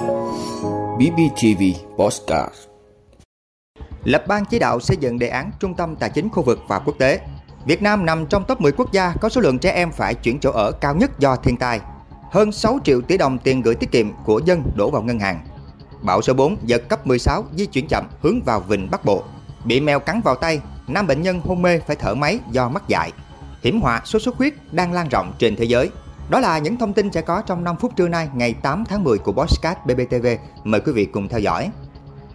BBTV Postcard Lập ban chỉ đạo xây dựng đề án trung tâm tài chính khu vực và quốc tế. Việt Nam nằm trong top 10 quốc gia có số lượng trẻ em phải chuyển chỗ ở cao nhất do thiên tai. Hơn 6 triệu tỷ đồng tiền gửi tiết kiệm của dân đổ vào ngân hàng. Bão số 4 giật cấp 16 di chuyển chậm hướng vào vịnh Bắc Bộ. Bị mèo cắn vào tay, nam bệnh nhân hôn mê phải thở máy do mắc dại. Hiểm họa sốt xuất huyết đang lan rộng trên thế giới. Đó là những thông tin sẽ có trong 5 phút trưa nay ngày 8 tháng 10 của Bosscat BBTV. Mời quý vị cùng theo dõi.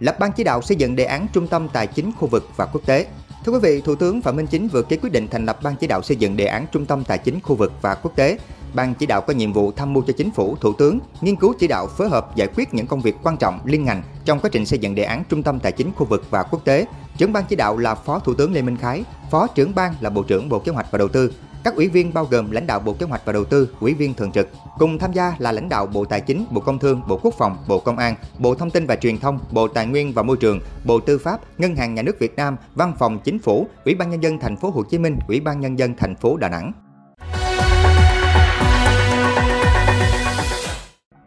Lập ban chỉ đạo xây dựng đề án trung tâm tài chính khu vực và quốc tế. Thưa quý vị, Thủ tướng Phạm Minh Chính vừa ký quyết định thành lập ban chỉ đạo xây dựng đề án trung tâm tài chính khu vực và quốc tế. Ban chỉ đạo có nhiệm vụ tham mưu cho chính phủ, thủ tướng nghiên cứu chỉ đạo phối hợp giải quyết những công việc quan trọng liên ngành trong quá trình xây dựng đề án trung tâm tài chính khu vực và quốc tế. Trưởng ban chỉ đạo là Phó Thủ tướng Lê Minh Khái, Phó trưởng ban là Bộ trưởng Bộ Kế hoạch và Đầu tư, các ủy viên bao gồm lãnh đạo Bộ Kế hoạch và Đầu tư, ủy viên thường trực. Cùng tham gia là lãnh đạo Bộ Tài chính, Bộ Công Thương, Bộ Quốc phòng, Bộ Công an, Bộ Thông tin và Truyền thông, Bộ Tài nguyên và Môi trường, Bộ Tư pháp, Ngân hàng Nhà nước Việt Nam, Văn phòng Chính phủ, Ủy ban nhân dân thành phố Hồ Chí Minh, Ủy ban nhân dân thành phố Đà Nẵng.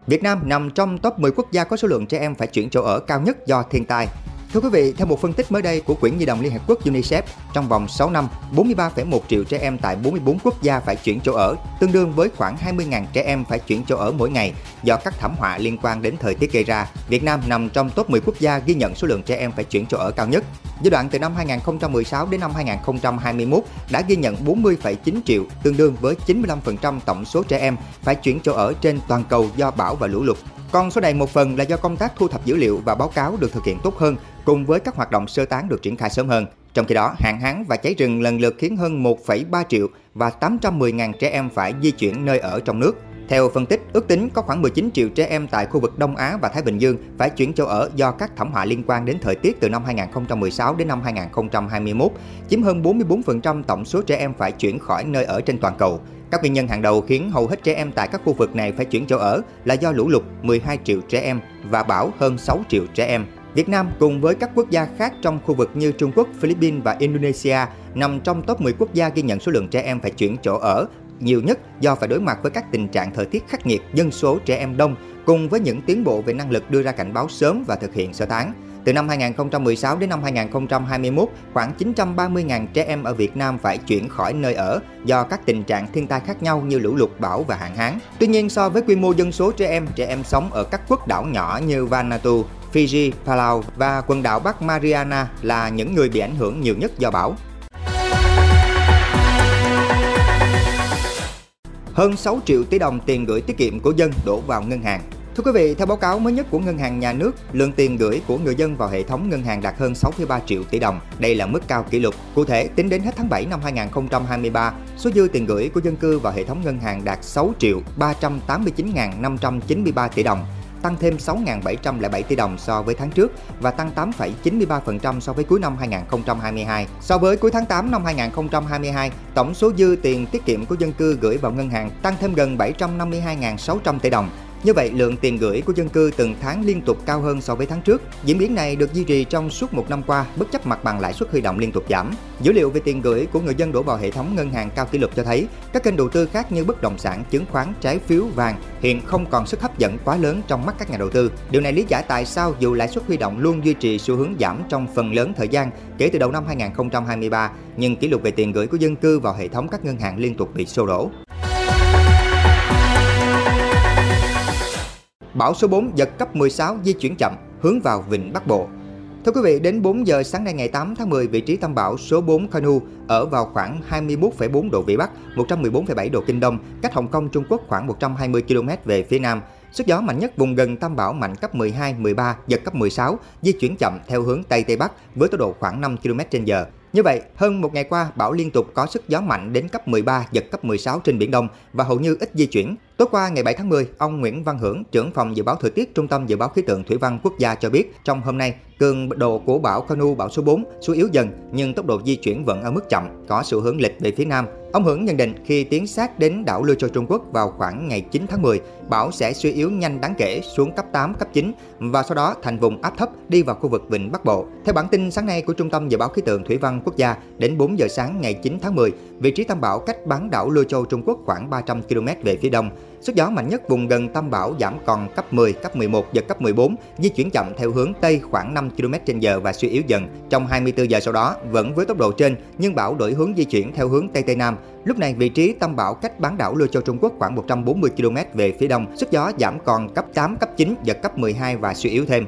Việt Nam nằm trong top 10 quốc gia có số lượng trẻ em phải chuyển chỗ ở cao nhất do thiên tai. Thưa quý vị, theo một phân tích mới đây của Quỹ Nhi đồng Liên Hợp Quốc UNICEF, trong vòng 6 năm, 43,1 triệu trẻ em tại 44 quốc gia phải chuyển chỗ ở, tương đương với khoảng 20.000 trẻ em phải chuyển chỗ ở mỗi ngày do các thảm họa liên quan đến thời tiết gây ra. Việt Nam nằm trong top 10 quốc gia ghi nhận số lượng trẻ em phải chuyển chỗ ở cao nhất. Giai đoạn từ năm 2016 đến năm 2021 đã ghi nhận 40,9 triệu, tương đương với 95% tổng số trẻ em phải chuyển chỗ ở trên toàn cầu do bão và lũ lụt. Con số này một phần là do công tác thu thập dữ liệu và báo cáo được thực hiện tốt hơn cùng với các hoạt động sơ tán được triển khai sớm hơn. Trong khi đó, hạn hán và cháy rừng lần lượt khiến hơn 1,3 triệu và 810.000 trẻ em phải di chuyển nơi ở trong nước. Theo phân tích, ước tính có khoảng 19 triệu trẻ em tại khu vực Đông Á và Thái Bình Dương phải chuyển chỗ ở do các thảm họa liên quan đến thời tiết từ năm 2016 đến năm 2021, chiếm hơn 44% tổng số trẻ em phải chuyển khỏi nơi ở trên toàn cầu. Các nguyên nhân hàng đầu khiến hầu hết trẻ em tại các khu vực này phải chuyển chỗ ở là do lũ lụt 12 triệu trẻ em và bão hơn 6 triệu trẻ em. Việt Nam cùng với các quốc gia khác trong khu vực như Trung Quốc, Philippines và Indonesia nằm trong top 10 quốc gia ghi nhận số lượng trẻ em phải chuyển chỗ ở nhiều nhất do phải đối mặt với các tình trạng thời tiết khắc nghiệt, dân số trẻ em đông cùng với những tiến bộ về năng lực đưa ra cảnh báo sớm và thực hiện sơ tán. Từ năm 2016 đến năm 2021, khoảng 930.000 trẻ em ở Việt Nam phải chuyển khỏi nơi ở do các tình trạng thiên tai khác nhau như lũ lụt, bão và hạn hán. Tuy nhiên, so với quy mô dân số trẻ em, trẻ em sống ở các quốc đảo nhỏ như Vanuatu, Fiji, Palau và quần đảo Bắc Mariana là những người bị ảnh hưởng nhiều nhất do bão. Hơn 6 triệu tỷ đồng tiền gửi tiết kiệm của dân đổ vào ngân hàng. Thưa quý vị, theo báo cáo mới nhất của Ngân hàng Nhà nước, lượng tiền gửi của người dân vào hệ thống ngân hàng đạt hơn 6,3 triệu tỷ đồng. Đây là mức cao kỷ lục. Cụ thể, tính đến hết tháng 7 năm 2023, số dư tiền gửi của dân cư vào hệ thống ngân hàng đạt 6 triệu 389.593 tỷ đồng, tăng thêm 6.707 tỷ đồng so với tháng trước và tăng 8,93% so với cuối năm 2022. So với cuối tháng 8 năm 2022, tổng số dư tiền tiết kiệm của dân cư gửi vào ngân hàng tăng thêm gần 752.600 tỷ đồng, như vậy, lượng tiền gửi của dân cư từng tháng liên tục cao hơn so với tháng trước. Diễn biến này được duy trì trong suốt một năm qua, bất chấp mặt bằng lãi suất huy động liên tục giảm. Dữ liệu về tiền gửi của người dân đổ vào hệ thống ngân hàng cao kỷ lục cho thấy, các kênh đầu tư khác như bất động sản, chứng khoán, trái phiếu, vàng hiện không còn sức hấp dẫn quá lớn trong mắt các nhà đầu tư. Điều này lý giải tại sao dù lãi suất huy động luôn duy trì xu hướng giảm trong phần lớn thời gian kể từ đầu năm 2023, nhưng kỷ lục về tiền gửi của dân cư vào hệ thống các ngân hàng liên tục bị sô đổ. Bão số 4 giật cấp 16 di chuyển chậm, hướng vào vịnh Bắc Bộ. Thưa quý vị, đến 4 giờ sáng nay ngày 8 tháng 10, vị trí tâm bão số 4 Kanu ở vào khoảng 21,4 độ Vĩ Bắc, 114,7 độ Kinh Đông, cách Hồng Kông Trung Quốc khoảng 120 km về phía Nam. Sức gió mạnh nhất vùng gần tâm bão mạnh cấp 12, 13, giật cấp 16, di chuyển chậm theo hướng Tây Tây Bắc với tốc độ khoảng 5 km h như vậy, hơn một ngày qua, bão liên tục có sức gió mạnh đến cấp 13, giật cấp 16 trên Biển Đông và hầu như ít di chuyển. Tối qua ngày 7 tháng 10, ông Nguyễn Văn Hưởng, trưởng phòng dự báo thời tiết Trung tâm Dự báo Khí tượng Thủy văn Quốc gia cho biết, trong hôm nay, cường độ của bão Kanu bão số 4 suy yếu dần nhưng tốc độ di chuyển vẫn ở mức chậm, có xu hướng lệch về phía nam. Ông Hưởng nhận định khi tiến sát đến đảo Lưu Châu Trung Quốc vào khoảng ngày 9 tháng 10, bão sẽ suy yếu nhanh đáng kể xuống cấp 8, cấp 9 và sau đó thành vùng áp thấp đi vào khu vực vịnh Bắc Bộ. Theo bản tin sáng nay của Trung tâm Dự báo Khí tượng Thủy văn Quốc gia, đến 4 giờ sáng ngày 9 tháng 10, vị trí tâm bão cách bán đảo Lưu Châu Trung Quốc khoảng 300 km về phía đông Sức gió mạnh nhất vùng gần tâm bão giảm còn cấp 10, cấp 11, giật cấp 14, di chuyển chậm theo hướng Tây khoảng 5 km h và suy yếu dần. Trong 24 giờ sau đó, vẫn với tốc độ trên, nhưng bão đổi hướng di chuyển theo hướng Tây Tây Nam. Lúc này, vị trí tâm bão cách bán đảo Lưu Châu Trung Quốc khoảng 140 km về phía đông, sức gió giảm còn cấp 8, cấp 9, giật cấp 12 và suy yếu thêm.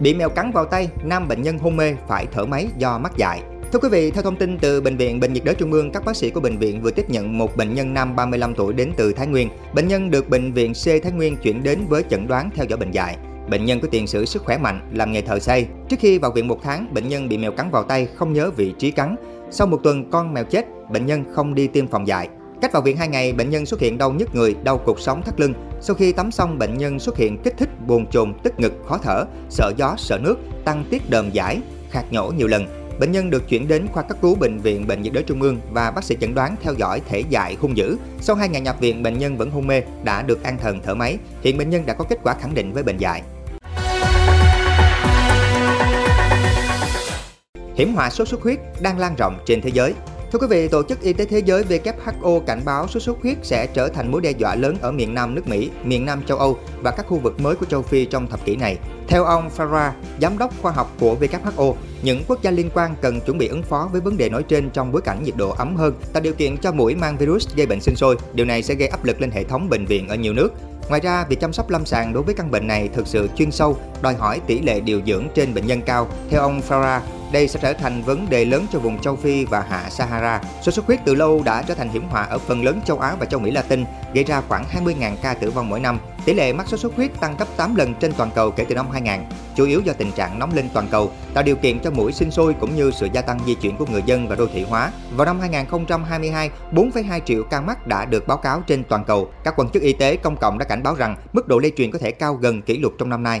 Bị mèo cắn vào tay, nam bệnh nhân hôn mê phải thở máy do mắc dại. Thưa quý vị, theo thông tin từ Bệnh viện Bệnh nhiệt đới Trung ương, các bác sĩ của bệnh viện vừa tiếp nhận một bệnh nhân nam 35 tuổi đến từ Thái Nguyên. Bệnh nhân được bệnh viện C Thái Nguyên chuyển đến với chẩn đoán theo dõi bệnh dại. Bệnh nhân có tiền sử sức khỏe mạnh, làm nghề thợ xây. Trước khi vào viện một tháng, bệnh nhân bị mèo cắn vào tay, không nhớ vị trí cắn. Sau một tuần con mèo chết, bệnh nhân không đi tiêm phòng dại. Cách vào viện 2 ngày, bệnh nhân xuất hiện đau nhức người, đau cột sống thắt lưng. Sau khi tắm xong, bệnh nhân xuất hiện kích thích, buồn chồn, tức ngực, khó thở, sợ gió, sợ nước, tăng tiết đờm giải, khạc nhổ nhiều lần. Bệnh nhân được chuyển đến khoa cấp cứu bệnh viện Bệnh nhiệt đới Trung ương và bác sĩ chẩn đoán theo dõi thể dại hung dữ. Sau 2 ngày nhập viện, bệnh nhân vẫn hôn mê, đã được an thần thở máy. Hiện bệnh nhân đã có kết quả khẳng định với bệnh dại. Hiểm họa sốt xuất huyết đang lan rộng trên thế giới. Thưa quý vị, Tổ chức Y tế Thế giới WHO cảnh báo sốt xuất huyết sẽ trở thành mối đe dọa lớn ở miền Nam nước Mỹ, miền Nam châu Âu và các khu vực mới của châu Phi trong thập kỷ này. Theo ông Farah, giám đốc khoa học của WHO, những quốc gia liên quan cần chuẩn bị ứng phó với vấn đề nói trên trong bối cảnh nhiệt độ ấm hơn, tạo điều kiện cho mũi mang virus gây bệnh sinh sôi. Điều này sẽ gây áp lực lên hệ thống bệnh viện ở nhiều nước. Ngoài ra, việc chăm sóc lâm sàng đối với căn bệnh này thực sự chuyên sâu, đòi hỏi tỷ lệ điều dưỡng trên bệnh nhân cao. Theo ông Farah, đây sẽ trở thành vấn đề lớn cho vùng châu Phi và hạ Sahara. Sốt xuất huyết từ lâu đã trở thành hiểm họa ở phần lớn châu Á và châu Mỹ Latin, gây ra khoảng 20.000 ca tử vong mỗi năm. Tỷ lệ mắc sốt xuất huyết tăng gấp 8 lần trên toàn cầu kể từ năm 2000, chủ yếu do tình trạng nóng lên toàn cầu, tạo điều kiện cho mũi sinh sôi cũng như sự gia tăng di chuyển của người dân và đô thị hóa. Vào năm 2022, 4,2 triệu ca mắc đã được báo cáo trên toàn cầu. Các quan chức y tế công cộng đã cảnh báo rằng mức độ lây truyền có thể cao gần kỷ lục trong năm nay.